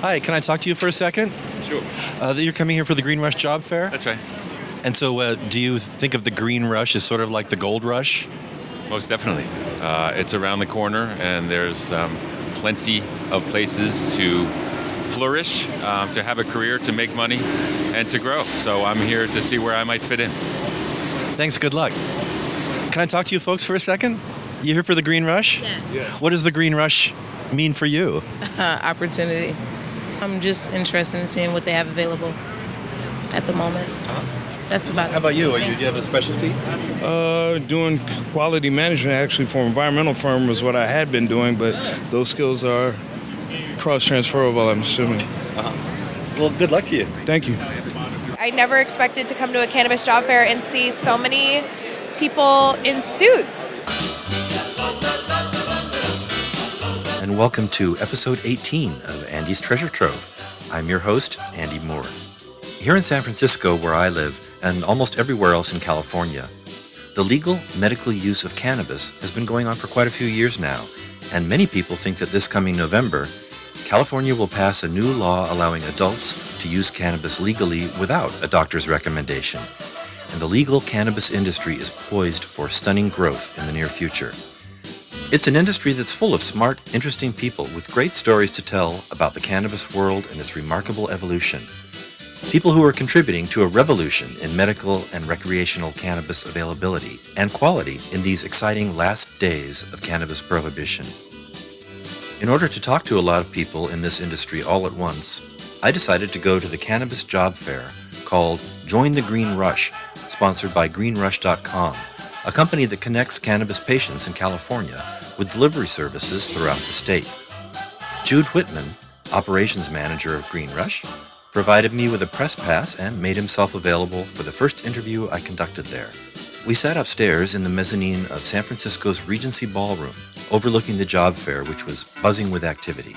Hi, can I talk to you for a second? Sure. Uh, you're coming here for the Green Rush Job Fair? That's right. And so, uh, do you think of the Green Rush as sort of like the Gold Rush? Most definitely. Uh, it's around the corner, and there's um, plenty of places to flourish, um, to have a career, to make money, and to grow. So I'm here to see where I might fit in. Thanks, good luck. Can I talk to you folks for a second? You here for the Green Rush? Yes. What does the Green Rush mean for you? Uh, opportunity. I'm just interested in seeing what they have available at the moment. That's about it. How about you? Are you do you have a specialty? Uh, doing quality management actually for an environmental firm was what I had been doing, but those skills are cross transferable. I'm assuming. Well, good luck to you. Thank you. I never expected to come to a cannabis job fair and see so many people in suits. Welcome to episode 18 of Andy's Treasure Trove. I'm your host, Andy Moore. Here in San Francisco, where I live, and almost everywhere else in California, the legal medical use of cannabis has been going on for quite a few years now, and many people think that this coming November, California will pass a new law allowing adults to use cannabis legally without a doctor's recommendation. And the legal cannabis industry is poised for stunning growth in the near future. It's an industry that's full of smart, interesting people with great stories to tell about the cannabis world and its remarkable evolution. People who are contributing to a revolution in medical and recreational cannabis availability and quality in these exciting last days of cannabis prohibition. In order to talk to a lot of people in this industry all at once, I decided to go to the cannabis job fair called Join the Green Rush, sponsored by greenrush.com, a company that connects cannabis patients in California with delivery services throughout the state. Jude Whitman, operations manager of Green Rush, provided me with a press pass and made himself available for the first interview I conducted there. We sat upstairs in the mezzanine of San Francisco's Regency Ballroom, overlooking the job fair, which was buzzing with activity.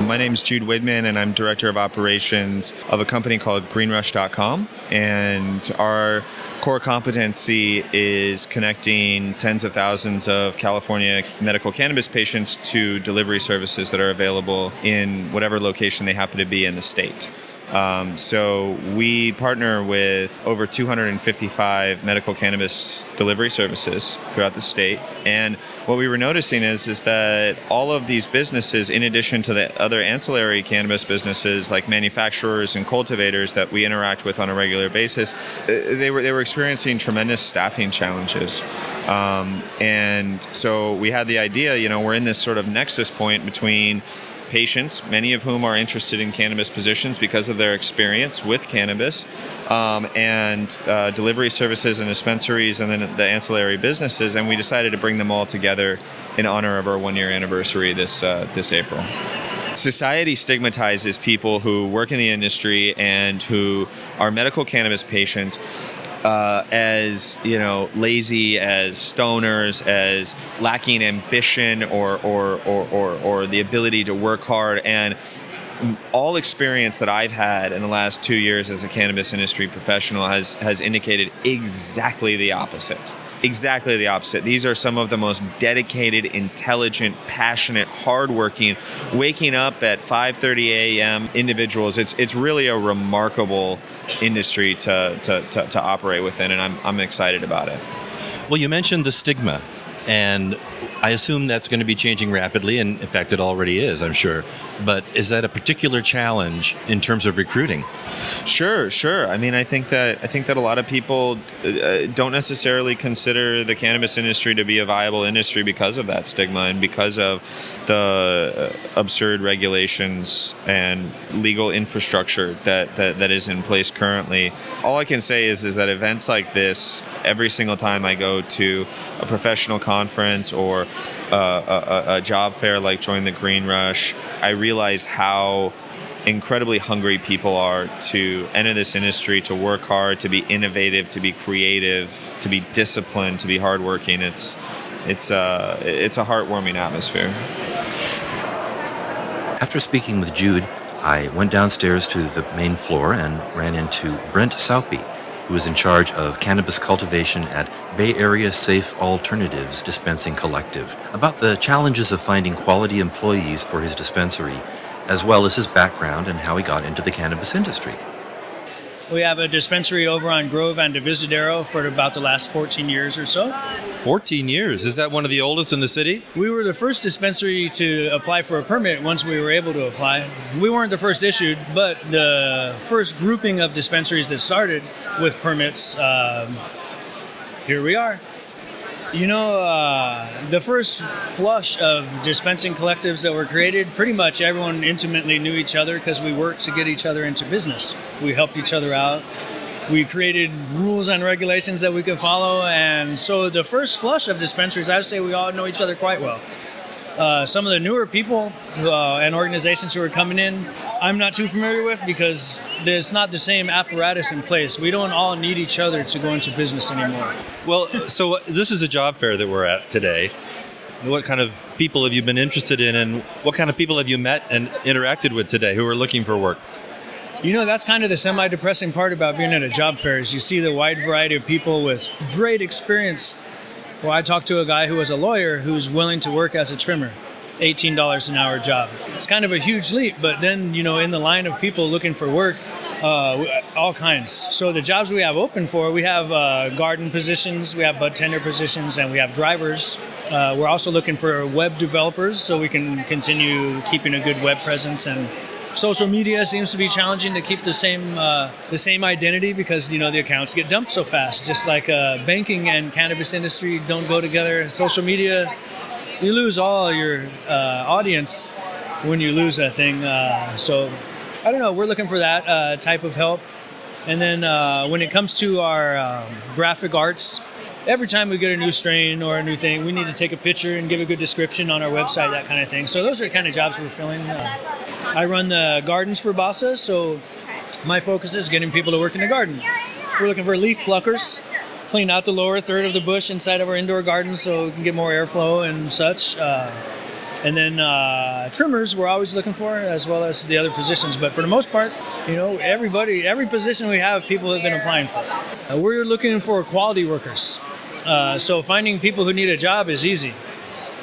My name is Jude Widman, and I'm director of operations of a company called GreenRush.com. And our core competency is connecting tens of thousands of California medical cannabis patients to delivery services that are available in whatever location they happen to be in the state. Um, so we partner with over 255 medical cannabis delivery services throughout the state, and what we were noticing is is that all of these businesses, in addition to the other ancillary cannabis businesses like manufacturers and cultivators that we interact with on a regular basis, uh, they were they were experiencing tremendous staffing challenges. Um, and so we had the idea, you know, we're in this sort of nexus point between patients, many of whom are interested in cannabis positions because of their experience with cannabis, um, and uh, delivery services and dispensaries, and then the ancillary businesses. And we decided to bring them all together in honor of our one-year anniversary this uh, this April. Society stigmatizes people who work in the industry and who are medical cannabis patients uh, as you know lazy as stoners as lacking ambition or or, or, or or the ability to work hard and all experience that I've had in the last two years as a cannabis industry professional has has indicated exactly the opposite. Exactly the opposite. These are some of the most dedicated, intelligent, passionate, hardworking, waking up at 5:30 a.m. individuals. It's it's really a remarkable industry to to, to, to operate within, and I'm I'm excited about it. Well, you mentioned the stigma, and I assume that's going to be changing rapidly, and in fact, it already is, I'm sure. But is that a particular challenge in terms of recruiting? Sure, sure. I mean, I think that I think that a lot of people uh, don't necessarily consider the cannabis industry to be a viable industry because of that stigma and because of the uh, absurd regulations and legal infrastructure that, that that is in place currently. All I can say is is that events like this, every single time I go to a professional conference or uh, a, a, job fair like Join the Green Rush, I realize how incredibly hungry people are to enter this industry, to work hard, to be innovative, to be creative, to be disciplined, to be hardworking. It's it's a it's a heartwarming atmosphere. After speaking with Jude, I went downstairs to the main floor and ran into Brent Saupy, who is in charge of cannabis cultivation at Bay Area Safe Alternatives Dispensing Collective, about the challenges of finding quality employees for his dispensary, as well as his background and how he got into the cannabis industry. We have a dispensary over on Grove and Divisadero for about the last 14 years or so. 14 years. Is that one of the oldest in the city? We were the first dispensary to apply for a permit once we were able to apply. We weren't the first issued, but the first grouping of dispensaries that started with permits. Um, here we are. You know, uh, the first flush of dispensing collectives that were created, pretty much everyone intimately knew each other because we worked to get each other into business. We helped each other out. We created rules and regulations that we could follow. And so the first flush of dispensaries, I would say we all know each other quite well. Uh, some of the newer people uh, and organizations who are coming in, I'm not too familiar with because there's not the same apparatus in place. We don't all need each other to go into business anymore. Well, so uh, this is a job fair that we're at today. What kind of people have you been interested in, and what kind of people have you met and interacted with today who are looking for work? You know, that's kind of the semi depressing part about being at a job fair is you see the wide variety of people with great experience well, I talked to a guy who was a lawyer who's willing to work as a trimmer. $18 an hour job. It's kind of a huge leap, but then, you know, in the line of people looking for work, uh, all kinds. So the jobs we have open for, we have uh, garden positions, we have bud tender positions, and we have drivers. Uh, we're also looking for web developers so we can continue keeping a good web presence and social media seems to be challenging to keep the same uh, the same identity because you know the accounts get dumped so fast. Just like uh, banking and cannabis industry don't go together. Social media, you lose all your uh, audience when you lose that thing. Uh, so I don't know. We're looking for that uh, type of help. And then uh, when it comes to our um, graphic arts, every time we get a new strain or a new thing, we need to take a picture and give a good description on our website, that kind of thing. So those are the kind of jobs we're filling. Uh, I run the gardens for Basa, so my focus is getting people to work in the garden. We're looking for leaf pluckers, clean out the lower third of the bush inside of our indoor garden so we can get more airflow and such. Uh, and then uh, trimmers we're always looking for, as well as the other positions. But for the most part, you know, everybody, every position we have, people have been applying for. Uh, we're looking for quality workers. Uh, so finding people who need a job is easy.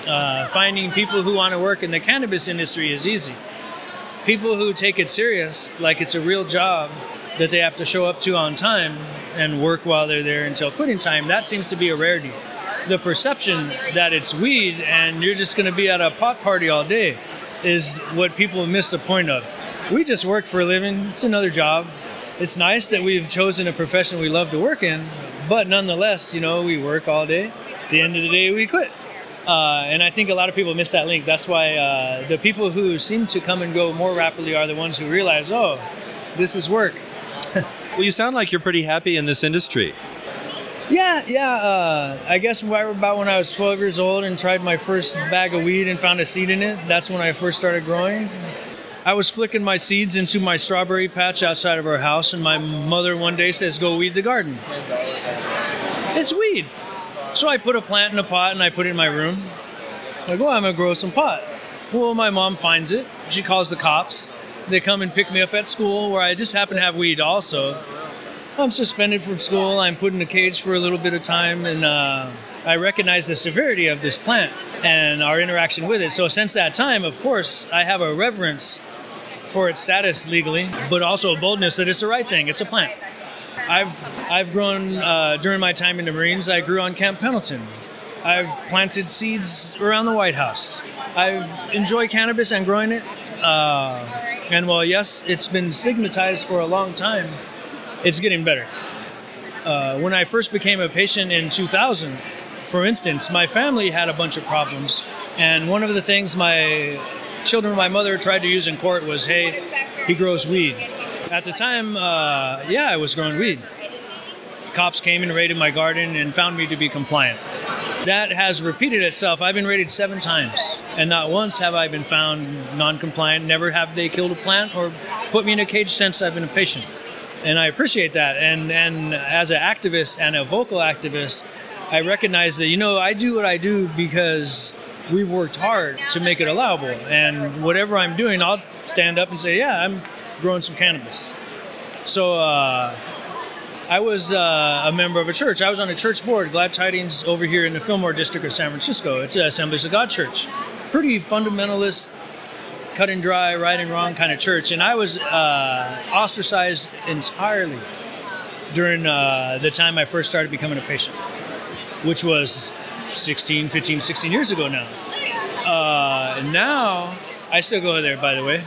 Uh, finding people who want to work in the cannabis industry is easy people who take it serious, like it's a real job that they have to show up to on time and work while they're there until quitting time, that seems to be a rarity. The perception that it's weed and you're just going to be at a pot party all day is what people miss the point of. We just work for a living, it's another job. It's nice that we've chosen a profession we love to work in, but nonetheless, you know, we work all day. At the end of the day, we quit. Uh, and I think a lot of people miss that link. That's why uh, the people who seem to come and go more rapidly are the ones who realize, oh, this is work. Well, you sound like you're pretty happy in this industry. Yeah, yeah. Uh, I guess about when I was 12 years old and tried my first bag of weed and found a seed in it, that's when I first started growing. I was flicking my seeds into my strawberry patch outside of our house, and my mother one day says, Go weed the garden. It's weed. So I put a plant in a pot and I put it in my room. Like, well, I'm gonna grow some pot. Well, my mom finds it. She calls the cops. They come and pick me up at school where I just happen to have weed also. I'm suspended from school. I'm put in a cage for a little bit of time, and uh, I recognize the severity of this plant and our interaction with it. So, since that time, of course, I have a reverence for its status legally, but also a boldness that it's the right thing. It's a plant. I've I've grown uh, during my time in the Marines. I grew on Camp Pendleton. I've planted seeds around the White House. I enjoy cannabis and growing it. Uh, and while yes, it's been stigmatized for a long time, it's getting better. Uh, when I first became a patient in 2000, for instance, my family had a bunch of problems, and one of the things my children, my mother tried to use in court was, "Hey, he grows weed." At the time, uh, yeah, I was growing weed. Cops came and raided my garden and found me to be compliant. That has repeated itself. I've been raided seven times, and not once have I been found non-compliant. Never have they killed a plant or put me in a cage since I've been a patient, and I appreciate that. And and as an activist and a vocal activist, I recognize that you know I do what I do because we've worked hard to make it allowable. And whatever I'm doing, I'll stand up and say, yeah, I'm growing some cannabis. So uh, I was uh, a member of a church. I was on a church board, Glad Tidings, over here in the Fillmore district of San Francisco. It's an Assemblies of God church. Pretty fundamentalist, cut and dry, right and wrong kind of church. And I was uh, ostracized entirely during uh, the time I first started becoming a patient, which was 16, 15, 16 years ago now. Uh, now, I still go there, by the way.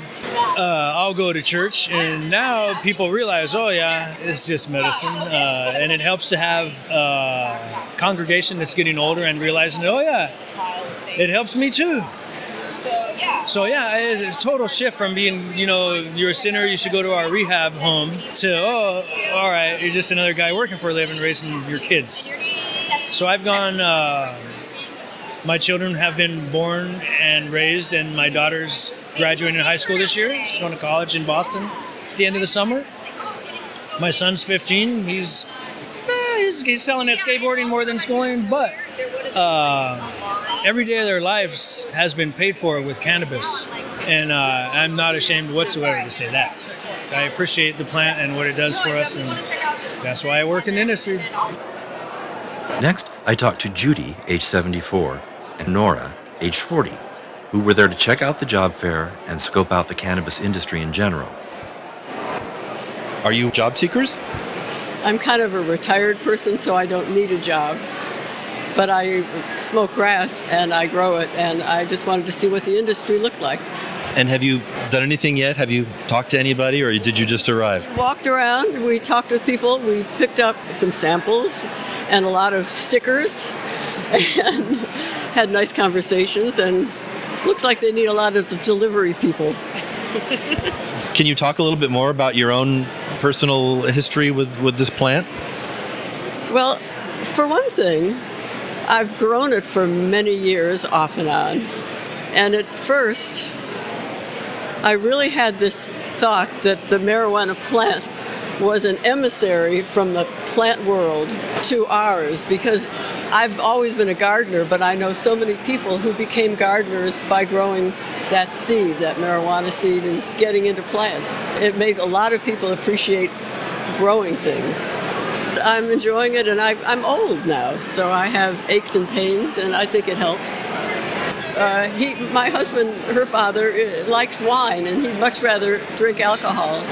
Uh, I'll go to church, and now people realize, oh yeah, it's just medicine, uh, and it helps to have a congregation that's getting older and realizing, oh yeah, it helps me too. So yeah, it's a total shift from being, you know, you're a sinner, you should go to our rehab home, to oh, all right, you're just another guy working for a living, raising your kids. So I've gone. Uh, my children have been born and raised, and my daughter's graduating high school this year. She's going to college in Boston at the end of the summer. My son's 15. He's eh, he's, he's selling at skateboarding more than schooling, but uh, every day of their lives has been paid for with cannabis, and uh, I'm not ashamed whatsoever to say that. I appreciate the plant and what it does for us, and that's why I work in the industry. Next, I talked to Judy, age 74, and Nora, age 40, who were there to check out the job fair and scope out the cannabis industry in general. Are you job seekers? I'm kind of a retired person, so I don't need a job. But I smoke grass and I grow it, and I just wanted to see what the industry looked like. And have you done anything yet? Have you talked to anybody, or did you just arrive? Walked around, we talked with people, we picked up some samples and a lot of stickers, and had nice conversations. And looks like they need a lot of the delivery people. Can you talk a little bit more about your own personal history with, with this plant? Well, for one thing, I've grown it for many years off and on. And at first, I really had this thought that the marijuana plant was an emissary from the plant world to ours because I've always been a gardener, but I know so many people who became gardeners by growing that seed, that marijuana seed, and getting into plants. It made a lot of people appreciate growing things. I'm enjoying it, and I, am old now, so I have aches and pains, and I think it helps. Uh, he, my husband, her father, uh, likes wine, and he'd much rather drink alcohol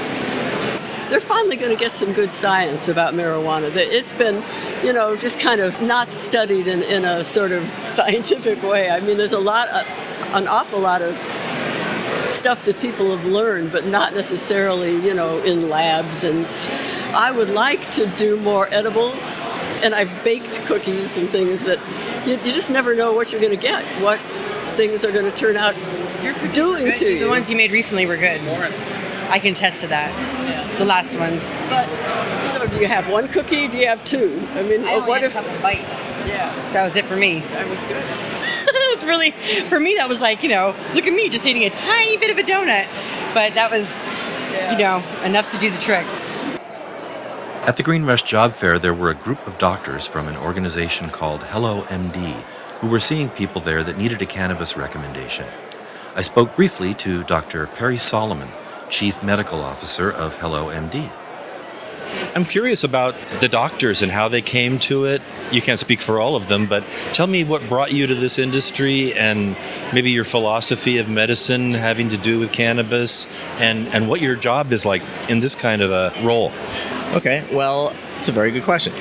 they're finally going to get some good science about marijuana. It's been, you know, just kind of not studied in, in a sort of scientific way. I mean, there's a lot, uh, an awful lot of stuff that people have learned, but not necessarily, you know, in labs. And I would like to do more edibles, and I've baked cookies and things that you, you just never know what you're going to get, what things are going to turn out doing to you. The ones you made recently were good. I can attest to that. Yeah. The last ones. But so, do you have one cookie? Do you have two? I mean, I only what had if a couple bites? Yeah, that was it for me. That was good. that was really for me. That was like you know, look at me just eating a tiny bit of a donut, but that was yeah. you know enough to do the trick. At the Green Rush Job Fair, there were a group of doctors from an organization called Hello MD who were seeing people there that needed a cannabis recommendation. I spoke briefly to Dr. Perry Solomon, Chief Medical Officer of Hello MD. I'm curious about the doctors and how they came to it. You can't speak for all of them, but tell me what brought you to this industry and maybe your philosophy of medicine having to do with cannabis and, and what your job is like in this kind of a role. Okay, well, it's a very good question.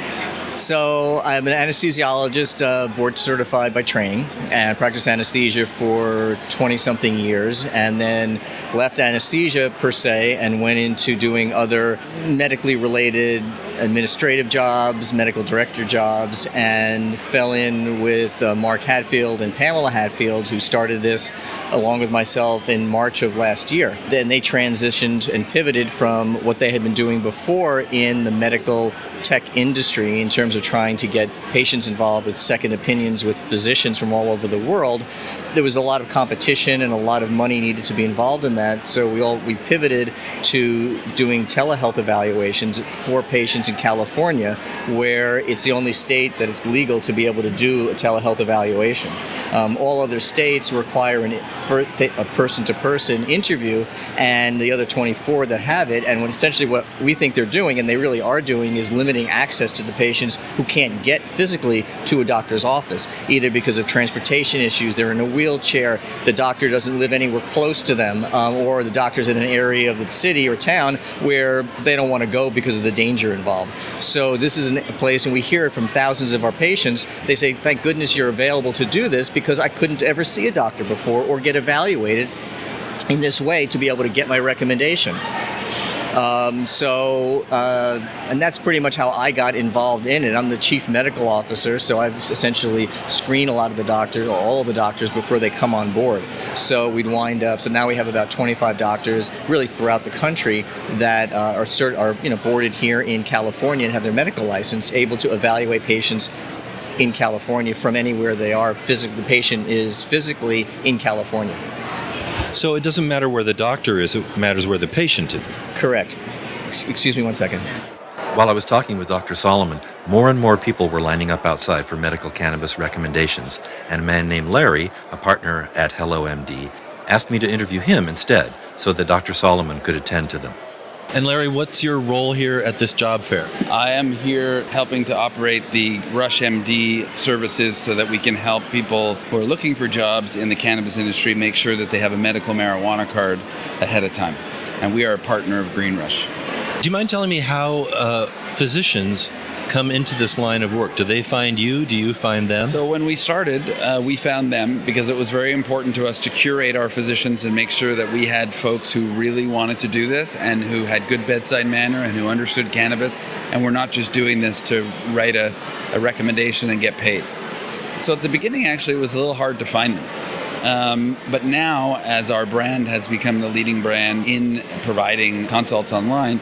So I'm an anesthesiologist, uh, board certified by training, and practiced anesthesia for 20 something years, and then left anesthesia per se and went into doing other medically related administrative jobs, medical director jobs, and fell in with uh, Mark Hatfield and Pamela Hatfield, who started this along with myself in March of last year. Then they transitioned and pivoted from what they had been doing before in the medical tech industry in terms of trying to get patients involved with second opinions with physicians from all over the world. There was a lot of competition and a lot of money needed to be involved in that, so we all we pivoted to doing telehealth evaluations for patients in California, where it's the only state that it's legal to be able to do a telehealth evaluation. Um, all other states require an, a person-to-person interview, and the other 24 that have it, and essentially what we think they're doing, and they really are doing, is limiting limiting access to the patients who can't get physically to a doctor's office, either because of transportation issues, they're in a wheelchair, the doctor doesn't live anywhere close to them, um, or the doctor's in an area of the city or town where they don't want to go because of the danger involved. So this is a place, and we hear it from thousands of our patients. They say, "Thank goodness you're available to do this because I couldn't ever see a doctor before or get evaluated in this way to be able to get my recommendation." Um, so, uh, and that's pretty much how I got involved in it. I'm the chief medical officer, so I essentially screen a lot of the doctors, or all of the doctors, before they come on board. So we'd wind up. So now we have about 25 doctors, really throughout the country, that uh, are cert- are you know boarded here in California and have their medical license, able to evaluate patients in California from anywhere they are. Physic- the patient is physically in California. So it doesn't matter where the doctor is, it matters where the patient is. Correct. Excuse me one second. While I was talking with Dr. Solomon, more and more people were lining up outside for medical cannabis recommendations, and a man named Larry, a partner at Hello MD, asked me to interview him instead so that Dr. Solomon could attend to them. And Larry, what's your role here at this job fair? I am here helping to operate the Rush MD services so that we can help people who are looking for jobs in the cannabis industry make sure that they have a medical marijuana card ahead of time. And we are a partner of Green Rush. Do you mind telling me how uh, physicians come into this line of work? Do they find you? Do you find them? So when we started, uh, we found them because it was very important to us to curate our physicians and make sure that we had folks who really wanted to do this and who had good bedside manner and who understood cannabis, and we're not just doing this to write a, a recommendation and get paid. So at the beginning, actually, it was a little hard to find them. Um, but now, as our brand has become the leading brand in providing consults online,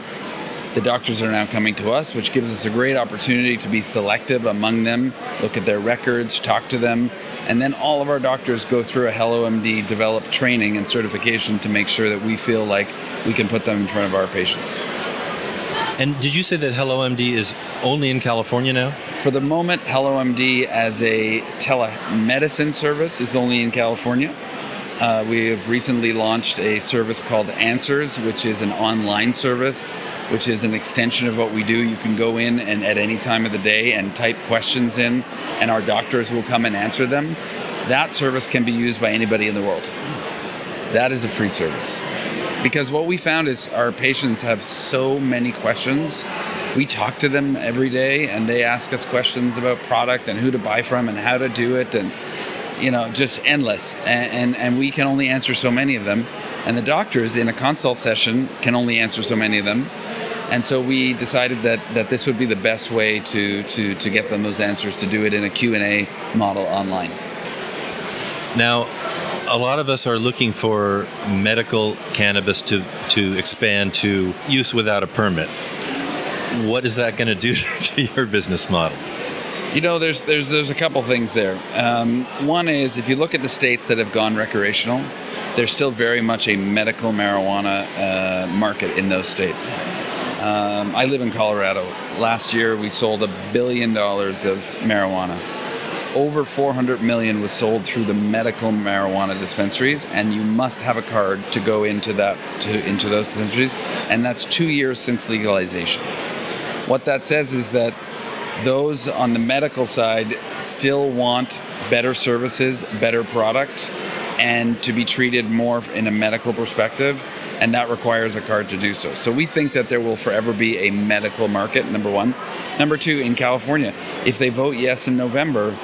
the doctors are now coming to us, which gives us a great opportunity to be selective among them, look at their records, talk to them, and then all of our doctors go through a Hello MD developed training and certification to make sure that we feel like we can put them in front of our patients. And did you say that Hello MD is only in California now? For the moment, Hello MD as a telemedicine service is only in California. Uh, we have recently launched a service called Answers, which is an online service, which is an extension of what we do. You can go in and at any time of the day and type questions in, and our doctors will come and answer them. That service can be used by anybody in the world. That is a free service. Because what we found is our patients have so many questions. We talk to them every day and they ask us questions about product and who to buy from and how to do it and you know just endless and, and, and we can only answer so many of them and the doctors in a consult session can only answer so many of them and so we decided that that this would be the best way to to to get them those answers to do it in a Q&A model online. Now, a lot of us are looking for medical cannabis to, to expand to use without a permit. What is that going to do to your business model? You know, there's there's there's a couple things there. Um, one is if you look at the states that have gone recreational, there's still very much a medical marijuana uh, market in those states. Um, I live in Colorado. Last year, we sold a billion dollars of marijuana. Over 400 million was sold through the medical marijuana dispensaries, and you must have a card to go into that to, into those dispensaries, and that's two years since legalization. What that says is that those on the medical side still want better services, better product, and to be treated more in a medical perspective, and that requires a card to do so. So we think that there will forever be a medical market, number one. Number two, in California, if they vote yes in November,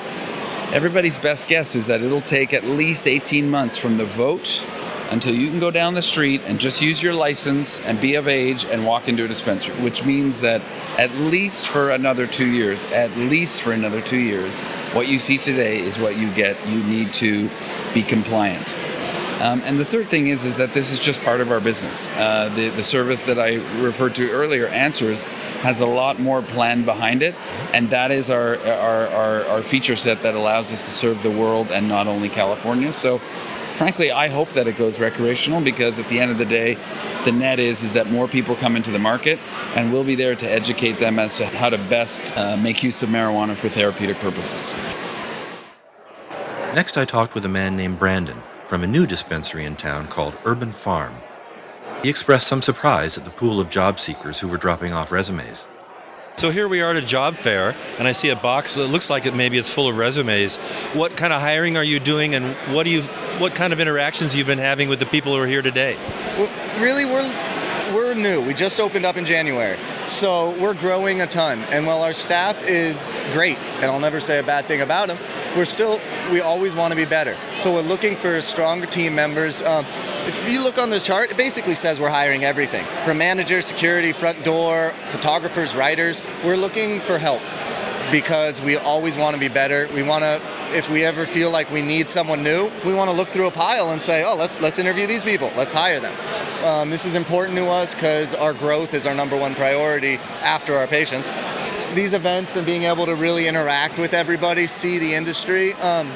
everybody's best guess is that it'll take at least 18 months from the vote until you can go down the street and just use your license and be of age and walk into a dispensary, which means that at least for another two years, at least for another two years, what you see today is what you get. You need to be compliant. Um, and the third thing is is that this is just part of our business. Uh, the the service that I referred to earlier, Answers, has a lot more planned behind it, and that is our our, our, our feature set that allows us to serve the world and not only California. So frankly, I hope that it goes recreational because at the end of the day, the net is is that more people come into the market, and we'll be there to educate them as to how to best uh, make use of marijuana for therapeutic purposes. Next, I talked with a man named Brandon from a new dispensary in town called Urban Farm. He expressed some surprise at the pool of job seekers who were dropping off resumes. So here we are at a job fair, and I see a box that looks like it maybe it's full of resumes. What kind of hiring are you doing, and what do you, what kind of interactions you've been having with the people who are here today? Well, really, we're we're new. We just opened up in January, so we're growing a ton. And while our staff is great, and I'll never say a bad thing about them, we're still we always want to be better. So we're looking for stronger team members. Um, if you look on the chart, it basically says we're hiring everything from managers, security, front door, photographers, writers. We're looking for help because we always want to be better. We want to if we ever feel like we need someone new, we want to look through a pile and say, "Oh, let's let's interview these people. Let's hire them." Um, this is important to us because our growth is our number one priority after our patients. These events and being able to really interact with everybody, see the industry. Um,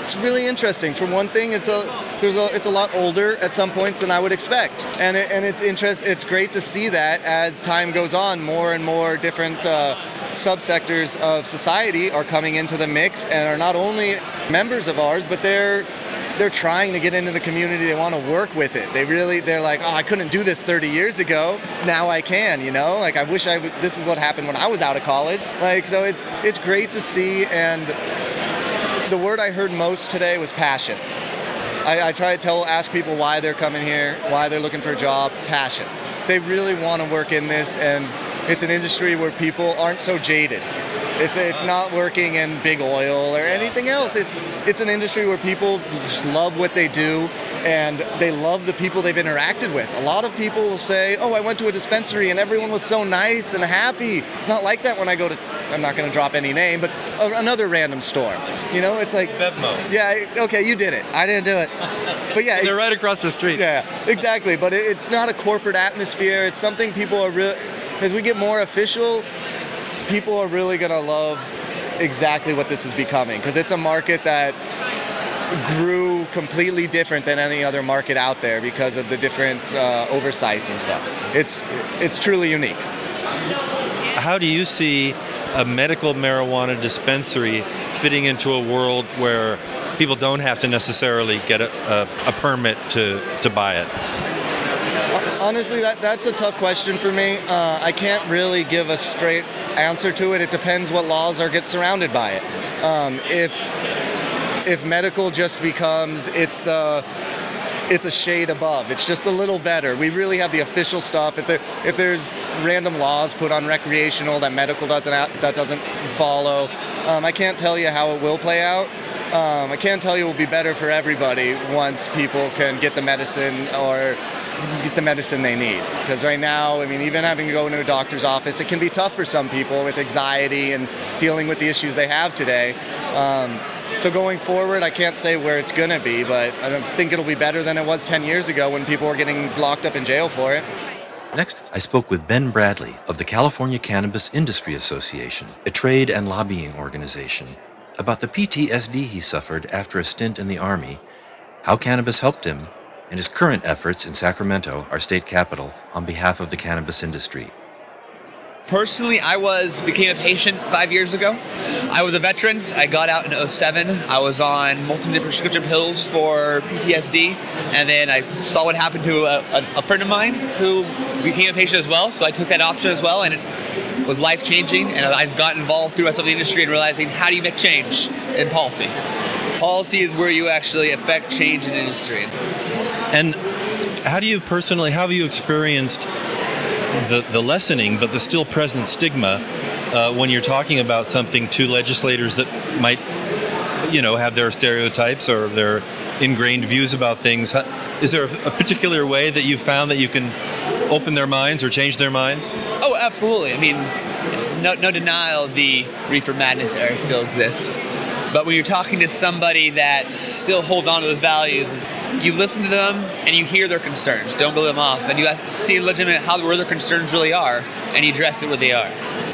it's really interesting. For one thing, it's a there's a it's a lot older at some points than I would expect, and it, and it's interest. It's great to see that as time goes on, more and more different uh, subsectors of society are coming into the mix and are not only members of ours, but they're they're trying to get into the community. They want to work with it. They really, they're like, oh, I couldn't do this 30 years ago. Now I can, you know? Like, I wish I would, this is what happened when I was out of college. Like, so it's, it's great to see. And the word I heard most today was passion. I, I try to tell, ask people why they're coming here, why they're looking for a job, passion. They really want to work in this, and it's an industry where people aren't so jaded. It's it's not working in big oil or anything else. It's it's an industry where people just love what they do and they love the people they've interacted with. A lot of people will say, "Oh, I went to a dispensary and everyone was so nice and happy." It's not like that when I go to I'm not going to drop any name, but another random store. You know, it's like Bevmo. Yeah, okay, you did it. I didn't do it. But yeah, they're right across the street. Yeah, exactly. But it's not a corporate atmosphere. It's something people are real. As we get more official, people are really to love exactly what this is becoming because it's a market that grew completely different than any other market out there because of the different uh, oversights and stuff. It's it's truly unique. How do you see a medical marijuana dispensary fitting into a world where people don't have to necessarily get a, a, a permit to, to buy it? Honestly, that, that's a tough question for me. Uh, I can't really give a straight answer to it. It depends what laws are get surrounded by it. Um, if if medical just becomes it's the it's a shade above. It's just a little better. We really have the official stuff. If there if there's random laws put on recreational that medical doesn't that doesn't follow, um, I can't tell you how it will play out. Um, I can't tell you it will be better for everybody once people can get the medicine or get the medicine they need. Because right now, I mean, even having to go into a doctor's office, it can be tough for some people with anxiety and dealing with the issues they have today. Um, so going forward, I can't say where it's going to be, but I don't think it'll be better than it was 10 years ago when people were getting locked up in jail for it. Next, I spoke with Ben Bradley of the California Cannabis Industry Association, a trade and lobbying organization about the PTSD he suffered after a stint in the Army, how cannabis helped him, and his current efforts in Sacramento, our state capital, on behalf of the cannabis industry. Personally, I was became a patient five years ago. I was a veteran. I got out in 07. I was on multiple prescription pills for PTSD, and then I saw what happened to a, a, a friend of mine who became a patient as well. So I took that option as well, and it was life changing, and I just got involved through of the industry and realizing how do you make change in policy. Policy is where you actually affect change in industry. And how do you personally, how have you experienced the, the lessening, but the still present stigma uh, when you're talking about something to legislators that might, you know, have their stereotypes or their ingrained views about things? Is there a particular way that you found that you can open their minds or change their minds? Oh, absolutely. I mean, it's no, no denial the reefer madness era still exists. But when you're talking to somebody that still holds on to those values, you listen to them and you hear their concerns. Don't blow them off, and you see legitimate how where their concerns really are, and you address it where they are.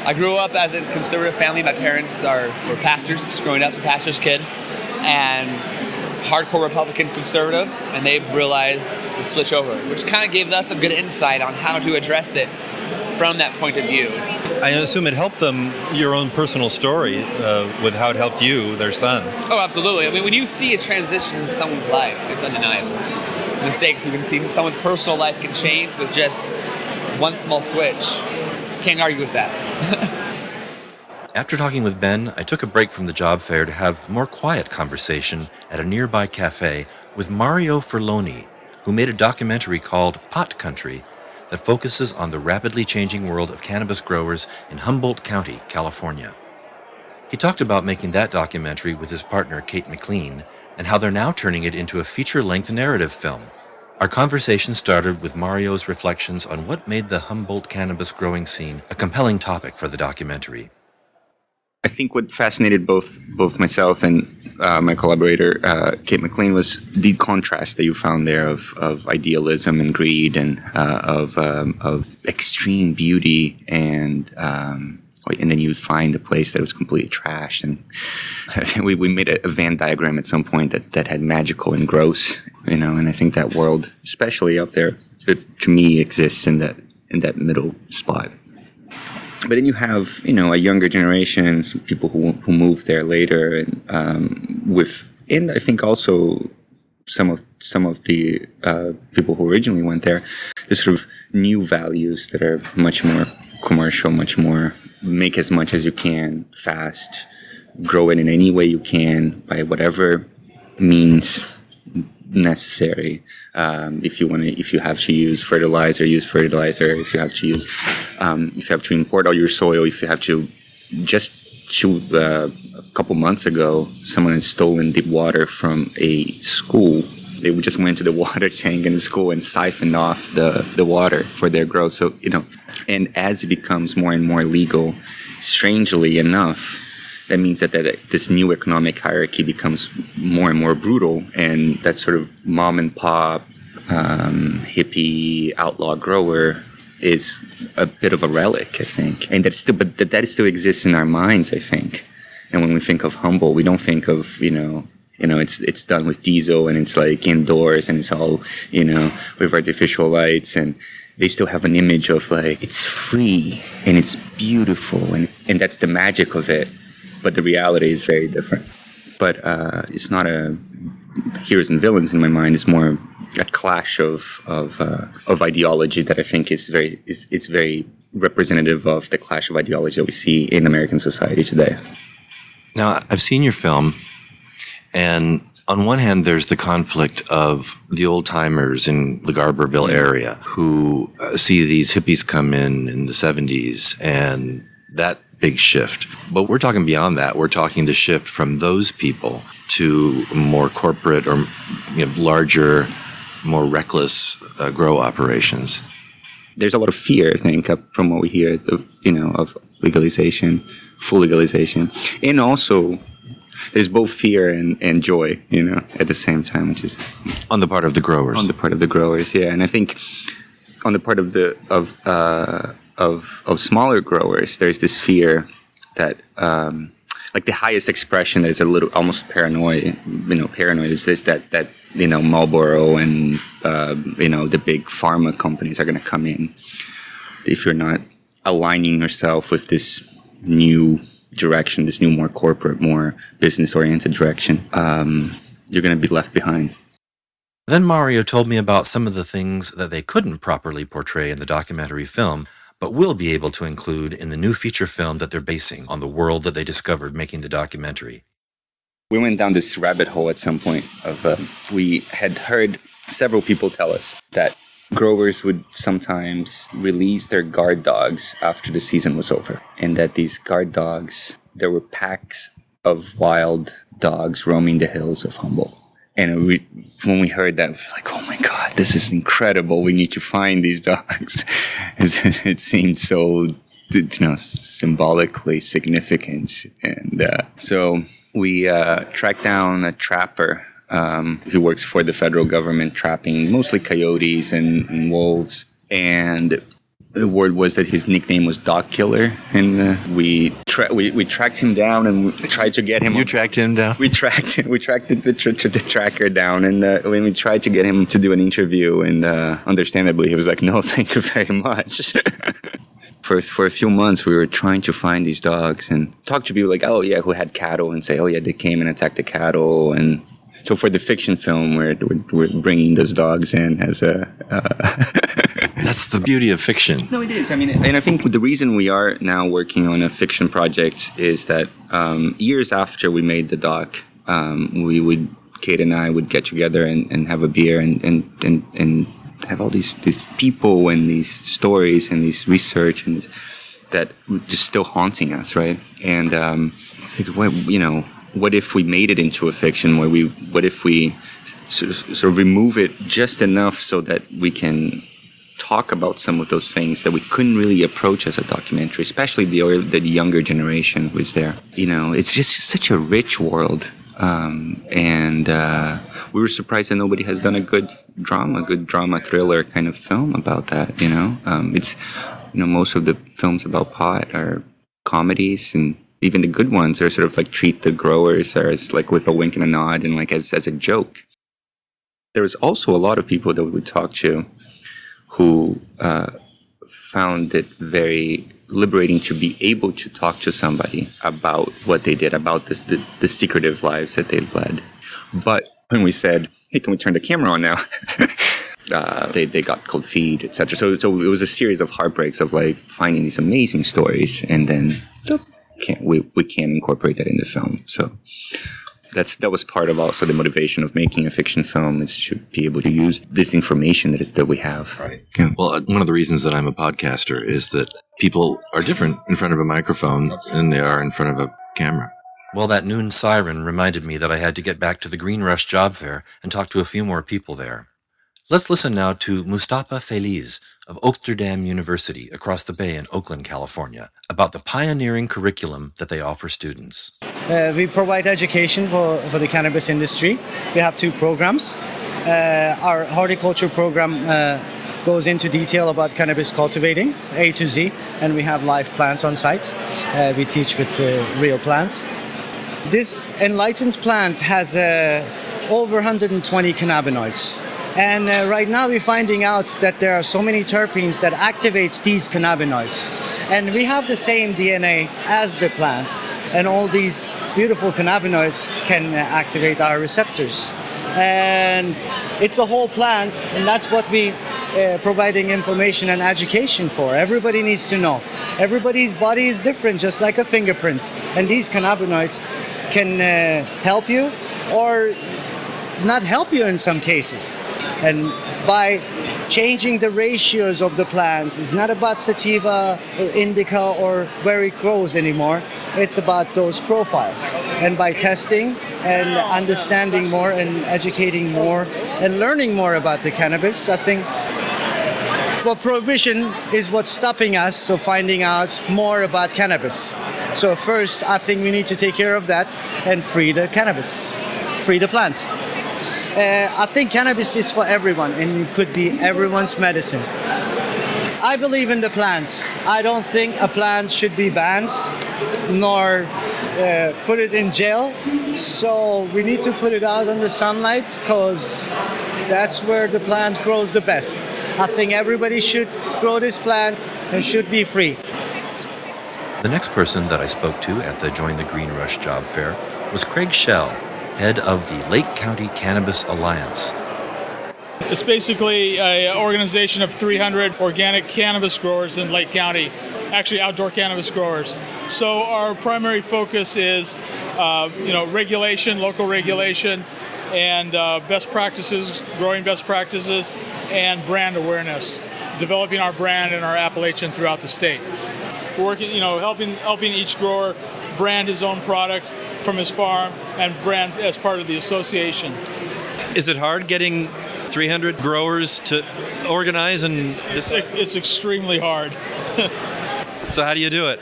I grew up as a conservative family. My parents are were pastors growing up, as a pastor's kid, and hardcore Republican conservative, and they've realized the switch over, which kind of gives us a good insight on how to address it from that point of view. I assume it helped them your own personal story uh, with how it helped you, their son. Oh, absolutely. I mean, when you see a transition in someone's life, it's undeniable. Mistakes you can see someone's personal life can change with just one small switch. can't argue with that. After talking with Ben, I took a break from the job fair to have a more quiet conversation at a nearby cafe with Mario Furloni, who made a documentary called Pot Country that focuses on the rapidly changing world of cannabis growers in Humboldt County, California. He talked about making that documentary with his partner Kate McLean and how they're now turning it into a feature length narrative film. Our conversation started with Mario's reflections on what made the Humboldt cannabis growing scene a compelling topic for the documentary. I think what fascinated both both myself and uh, my collaborator uh, Kate McLean was the contrast that you found there of, of idealism and greed and uh, of um, of extreme beauty and um, and then you find a place that was completely trashed and we, we made a, a Venn diagram at some point that, that had magical and gross you know and I think that world especially up there to, to me exists in that in that middle spot but then you have you know a younger generation, some people who who moved there later, and um, with and I think also some of some of the uh, people who originally went there, the sort of new values that are much more commercial, much more make as much as you can fast, grow it in any way you can by whatever means necessary. Um, if you want to, if you have to use fertilizer, use fertilizer. If you have to use, um, if you have to import all your soil, if you have to, just to, uh, a couple months ago, someone had stolen the water from a school. They just went to the water tank in the school and siphoned off the, the water for their growth. So, you know, and as it becomes more and more legal, strangely enough, that means that, that this new economic hierarchy becomes more and more brutal, and that sort of mom and pop, um, hippie, outlaw grower is a bit of a relic, I think, and that still, but that, that still exists in our minds, I think. And when we think of Humboldt, we don't think of you know you know it's it's done with diesel and it's like indoors and it's all you know with artificial lights. And they still have an image of like it's free and it's beautiful and and that's the magic of it but the reality is very different. But uh, it's not a heroes and villains in my mind. It's more a clash of of uh, of ideology that I think is very is it's very representative of the clash of ideology that we see in American society today. Now, I've seen your film, and on one hand, there's the conflict of the old timers in the Garberville area who uh, see these hippies come in in the 70s, and that big shift. But we're talking beyond that. We're talking the shift from those people to more corporate or you know, larger, more reckless uh, grow operations. There's a lot of fear, I think, from what we hear, of, you know, of legalization, full legalization, and also there's both fear and, and joy, you know, at the same time, which is on the part of the growers. On the part of the growers, yeah, and I think on the part of the of uh, of of smaller growers, there's this fear that um, like the highest expression that is a little almost paranoid, you know, paranoid is this that that you know Marlboro and uh, you know the big pharma companies are going to come in if you're not aligning yourself with this new direction, this new more corporate, more business oriented direction. Um, you're going to be left behind. Then Mario told me about some of the things that they couldn't properly portray in the documentary film, but will be able to include in the new feature film that they're basing on the world that they discovered making the documentary. We went down this rabbit hole at some point of uh, we had heard several people tell us that growers would sometimes release their guard dogs after the season was over and that these guard dogs there were packs of wild dogs roaming the hills of Humboldt and we, when we heard that, we were like, "Oh my God, this is incredible! We need to find these dogs." it seemed so, you know, symbolically significant, and uh, so we uh, tracked down a trapper um, who works for the federal government, trapping mostly coyotes and, and wolves, and the word was that his nickname was Dog Killer, and uh, we, tra- we we tracked him down and we tried to get him. You tracked him down. We tracked him. We tracked the, the, the tracker down, and uh, when we tried to get him to do an interview, and uh, understandably, he was like, "No, thank you very much." for for a few months, we were trying to find these dogs and talk to people like, "Oh yeah, who had cattle?" and say, "Oh yeah, they came and attacked the cattle," and so for the fiction film, we're we're, we're bringing those dogs in as a. Uh, That's the beauty of fiction. No, it is. I mean, and I think the reason we are now working on a fiction project is that um, years after we made the doc, um, we would Kate and I would get together and, and have a beer and and and, and have all these these people and these stories and these research and this, that just still haunting us, right? And um, I think, well, you know, what if we made it into a fiction? Where we, what if we sort of, sort of remove it just enough so that we can talk about some of those things that we couldn't really approach as a documentary, especially the the younger generation is there. You know, it's just such a rich world, um, and uh, we were surprised that nobody has done a good drama, good drama thriller kind of film about that. You know, um, it's you know most of the films about pot are comedies and even the good ones are sort of like treat the growers as like with a wink and a nod and like as, as a joke. There was also a lot of people that we would talk to who uh, found it very liberating to be able to talk to somebody about what they did, about this, the, the secretive lives that they led. But when we said, hey, can we turn the camera on now? uh, they, they got cold feet, etc. So, so it was a series of heartbreaks of like finding these amazing stories and then can't, we, we can't incorporate that in the film. So that's that was part of also the motivation of making a fiction film is to be able to use this information that is that we have. Right. Yeah. Well, uh, one of the reasons that I'm a podcaster is that people are different in front of a microphone than they are in front of a camera. Well, that noon siren reminded me that I had to get back to the Green Rush Job Fair and talk to a few more people there. Let's listen now to Mustafa Feliz of Oaksterdam University across the bay in Oakland, California, about the pioneering curriculum that they offer students. Uh, we provide education for, for the cannabis industry. We have two programs. Uh, our horticulture program uh, goes into detail about cannabis cultivating, A to Z, and we have live plants on site. Uh, we teach with uh, real plants. This enlightened plant has uh, over 120 cannabinoids. And uh, right now we're finding out that there are so many terpenes that activates these cannabinoids. And we have the same DNA as the plant. And all these beautiful cannabinoids can uh, activate our receptors. And it's a whole plant, and that's what we uh, providing information and education for. Everybody needs to know. Everybody's body is different, just like a fingerprint. And these cannabinoids can uh, help you or not help you in some cases. And by changing the ratios of the plants, it's not about sativa or indica or where it grows anymore. It's about those profiles. And by testing and understanding more and educating more and learning more about the cannabis, I think well, prohibition is what's stopping us, so finding out more about cannabis. So first, I think we need to take care of that and free the cannabis, free the plants. Uh, I think cannabis is for everyone and it could be everyone's medicine. I believe in the plants. I don't think a plant should be banned nor uh, put it in jail. So we need to put it out in the sunlight because that's where the plant grows the best. I think everybody should grow this plant and should be free. The next person that I spoke to at the Join the Green Rush job fair was Craig Shell, head of the Lake County Cannabis Alliance. It's basically an organization of 300 organic cannabis growers in Lake County, actually outdoor cannabis growers. So our primary focus is, uh, you know, regulation, local regulation, and uh, best practices, growing best practices, and brand awareness, developing our brand and our appellation throughout the state. Working, you know, helping helping each grower brand his own product from his farm and brand as part of the association. Is it hard getting 300 growers to organize and It's, it's extremely hard. so how do you do it?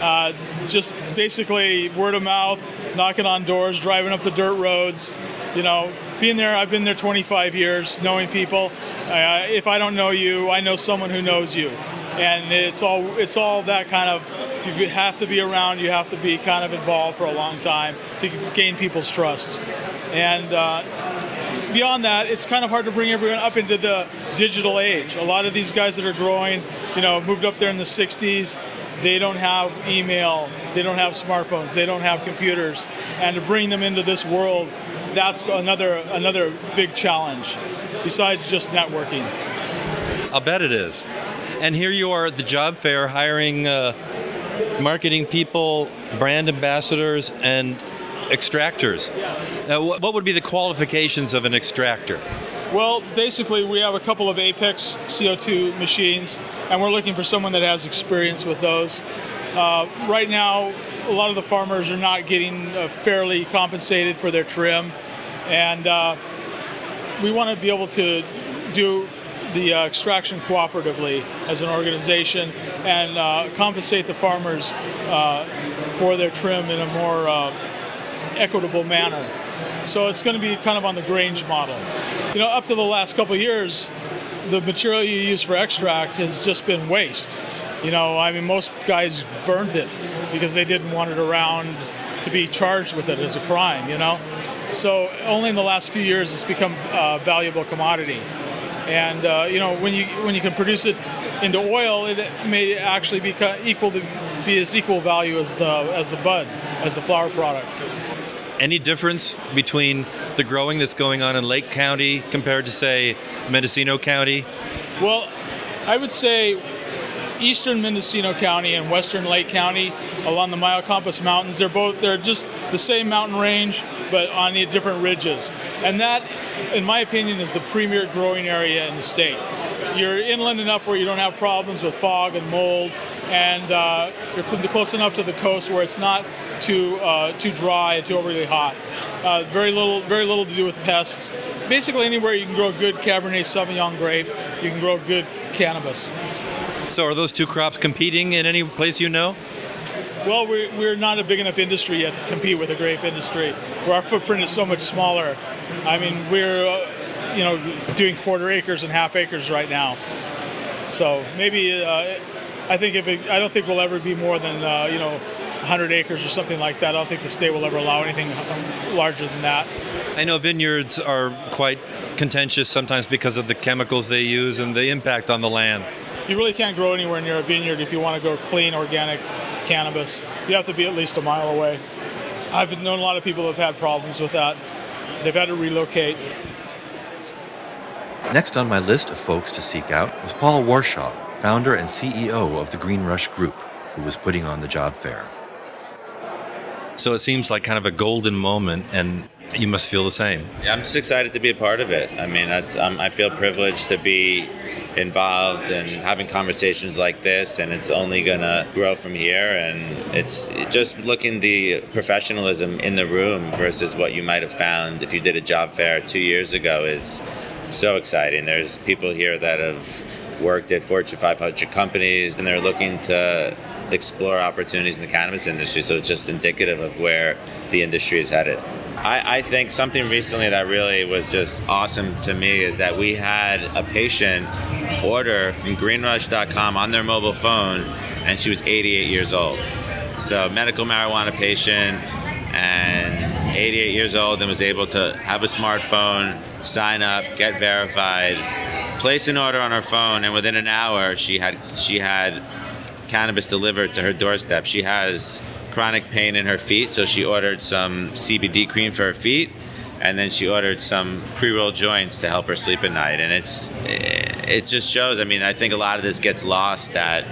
Uh, just basically word of mouth, knocking on doors, driving up the dirt roads. You know, being there, I've been there 25 years, knowing people. Uh, if I don't know you, I know someone who knows you, and it's all it's all that kind of. You have to be around. You have to be kind of involved for a long time to gain people's trust, and. Uh, beyond that, it's kind of hard to bring everyone up into the digital age. A lot of these guys that are growing, you know, moved up there in the 60s, they don't have email, they don't have smartphones, they don't have computers. And to bring them into this world that's another another big challenge, besides just networking. I'll bet it is. And here you are at the job fair hiring uh, marketing people, brand ambassadors, and extractors. Now, wh- what would be the qualifications of an extractor? Well, basically, we have a couple of Apeks CO2 machines, and we're looking for someone that has experience with those. Uh, right now, a lot of the farmers are not getting uh, fairly compensated for their trim, and uh, we want to be able to do the uh, extraction cooperatively as an organization and uh, compensate the farmers uh, for their trim in a more uh, equitable manner. So it's going to be kind of on the Grange model. You know, up to the last couple years, the material you use for extract has just been waste. You know, I mean, most guys burned it because they didn't want it around to be charged with it as a crime, you know? So only in the last few years it's become a valuable commodity. And, uh, you know, when you, when you can produce it into oil, it may actually be equal to be as equal value as the, as the bud, as the flower product. Any difference between the growing that's going on in Lake County compared to, say, Mendocino County? Well, I would say eastern Mendocino County and western Lake County along the Mayacamas Mountains. They're both they're just the same mountain range, but on the different ridges. And that, in my opinion, is the premier growing area in the state. You're inland enough where you don't have problems with fog and mold, and uh, you're close enough to the coast where it's not too uh, too dry and too overly hot. Uh, very little very little to do with pests. Basically, anywhere you can grow good Cabernet Sauvignon grape, you can grow good cannabis. So, are those two crops competing in any place you know? Well, we're, we're not a big enough industry yet to compete with the grape industry, where our footprint is so much smaller. I mean, we're, uh, you know, doing quarter acres and half acres right now. So maybe uh, I think if it, I don't think we'll ever be more than uh, you know 100 acres or something like that. I don't think the state will ever allow anything larger than that. I know vineyards are quite contentious sometimes because of the chemicals they use and the impact on the land you really can't grow anywhere near a vineyard if you want to grow clean organic cannabis. You have to be at least a mile away. I've known a lot of people who have had problems with that. They've had to relocate. Next on my list of folks to seek out was Paul Warshaw, founder and CEO of the Green Rush Group, who was putting on the job fair. So it seems like kind of a golden moment, and you must feel the same. Yeah, I'm just excited to be a part of it. I mean, um, I feel privileged to be involved and having conversations like this and it's only to grow from here and it's just looking the professionalism in the room versus what you might have found if you did a job fair two years ago is so exciting there's people here that have worked at fortune 500 companies and they're looking to explore opportunities in the cannabis industry so it's just indicative of where the industry is headed I, I, think something recently that really was just awesome to me is that we had a patient order from greenrush.com on their mobile phone, and she was 88 years old. So, medical marijuana patient, and 88 years old, and was able to have a smartphone, sign up, get verified, place an order on her phone, and within an hour, she had she had cannabis delivered to her doorstep. She has chronic pain in her feet, so she ordered some CBD cream for her feet and then she ordered some pre-rolled joints to help her sleep at night. And it's it just shows i mean i think a lot of this gets lost that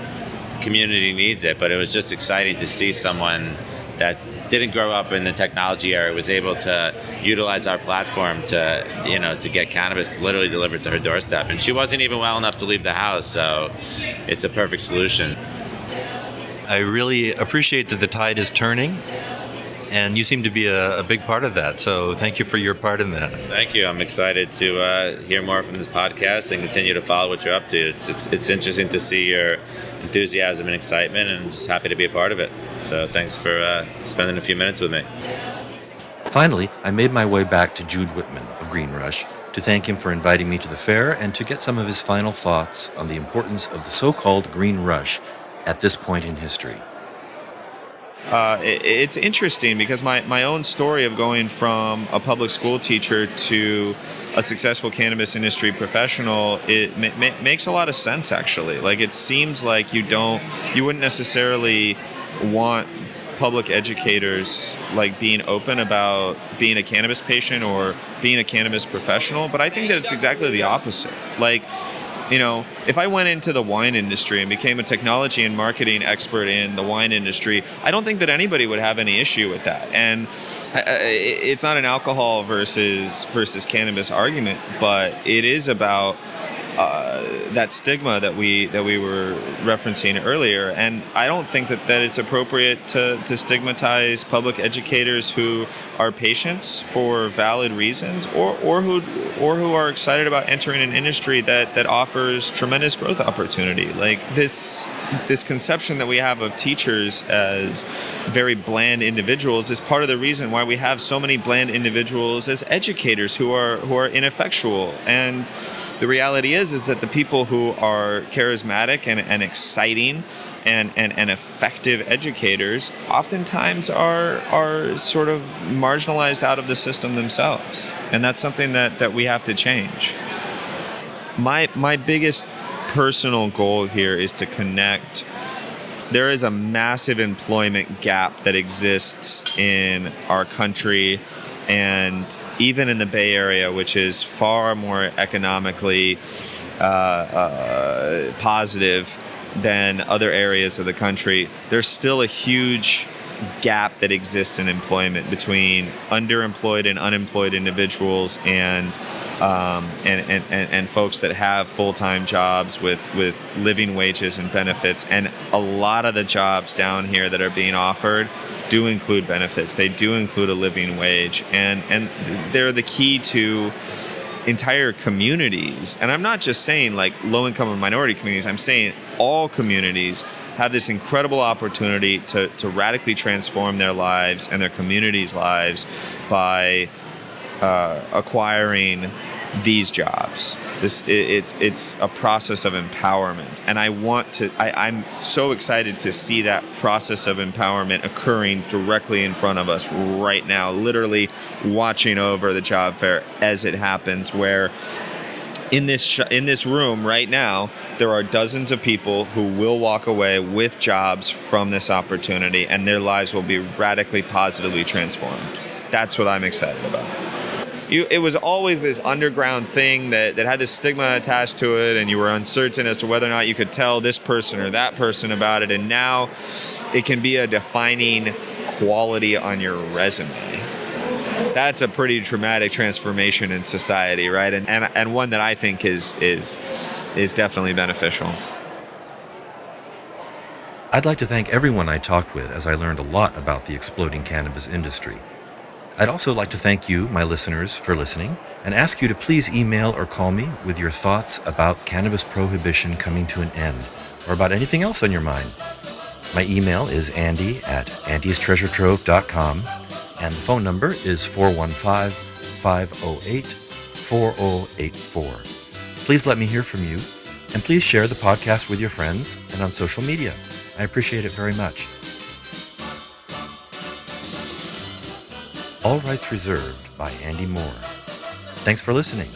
community needs it but it was just exciting to see someone that didn't grow up in the technology era was able to utilize our platform to you know to get cannabis literally delivered to her doorstep. And she wasn't even well enough to leave the house so it's a perfect solution i really appreciate that the tide is turning and you seem to be a, a, big part of that. So thank you for your part in that. Thank you. I'm excited to uh, hear more from this podcast and continue to follow what you're up to. It's, it's, it's interesting to see your enthusiasm and excitement, and just happy to be a part of it. So thanks for uh, spending a few minutes with me. Finally, I made my way back to Jude Whitman of Green Rush to thank him for inviting me to the fair and to get some of his final thoughts on the importance of the so called Green Rush at this point in history. Uh, it, it's interesting because my, my own story of going from a public school teacher to a successful cannabis industry professional it ma- ma- makes a lot of sense actually like it seems like you don't you wouldn't necessarily want public educators like being open about being a cannabis patient or being a cannabis professional, but I think that it's exactly the opposite. Like, you know, if I went into the wine industry and became a technology and marketing expert in the wine industry, I don't think that anybody would have any issue with that. And it's not an alcohol versus versus cannabis argument, but it is about uh, that stigma that we that we were referencing earlier, and I don't think that, that it's appropriate to, to stigmatize public educators who are patients for valid reasons, or, or who or who are excited about entering an industry that, that offers tremendous growth opportunity. Like this this conception that we have of teachers as very bland individuals is part of the reason why we have so many bland individuals as educators who are who are ineffectual. And the reality is is that the people who are charismatic and, and exciting and, and, and effective educators oftentimes are are sort of marginalized out of the system themselves. And that's something that, that we have to change. My my biggest personal goal here is to connect there is a massive employment gap that exists in our country and even in the Bay Area, which is far more economically uh, uh, positive than other areas of the country, there's still a huge gap that exists in employment between underemployed and unemployed individuals and um, and, and, and, and, folks that have full-time jobs with, with living wages and benefits. And a lot of the jobs down here that are being offered do include benefits. They do include a living wage. And, and they're the key to entire communities and i'm not just saying like low income or minority communities i'm saying all communities have this incredible opportunity to, to radically transform their lives and their communities' lives by uh, acquiring these jobs. This it, it's it's a process of empowerment, and I want to. I, I'm so excited to see that process of empowerment occurring directly in front of us right now. Literally watching over the job fair as it happens, where in this sh- in this room right now, there are dozens of people who will walk away with jobs from this opportunity, and their lives will be radically positively transformed. That's what I'm excited about. You, it was always this underground thing that, that had this stigma attached to it, and you were uncertain as to whether or not you could tell this person or that person about it. And now it can be a defining quality on your resume that's a pretty traumatic transformation in society, right? And, and, and one that I think is, is, is definitely beneficial. I'd like to thank everyone I talked with as I learned a lot about the exploding cannabis industry. I'd also like to thank you, my listeners, for listening and ask you to please email or call me with your thoughts about cannabis prohibition coming to an end or about anything else on your mind. My email is andy at andystreasuretrove.com and the phone number is 415 508 4084. Please let me hear from you, and please share the podcast with your friends and on social media. I appreciate it very much. All rights reserved by Andy Moore. Thanks for listening.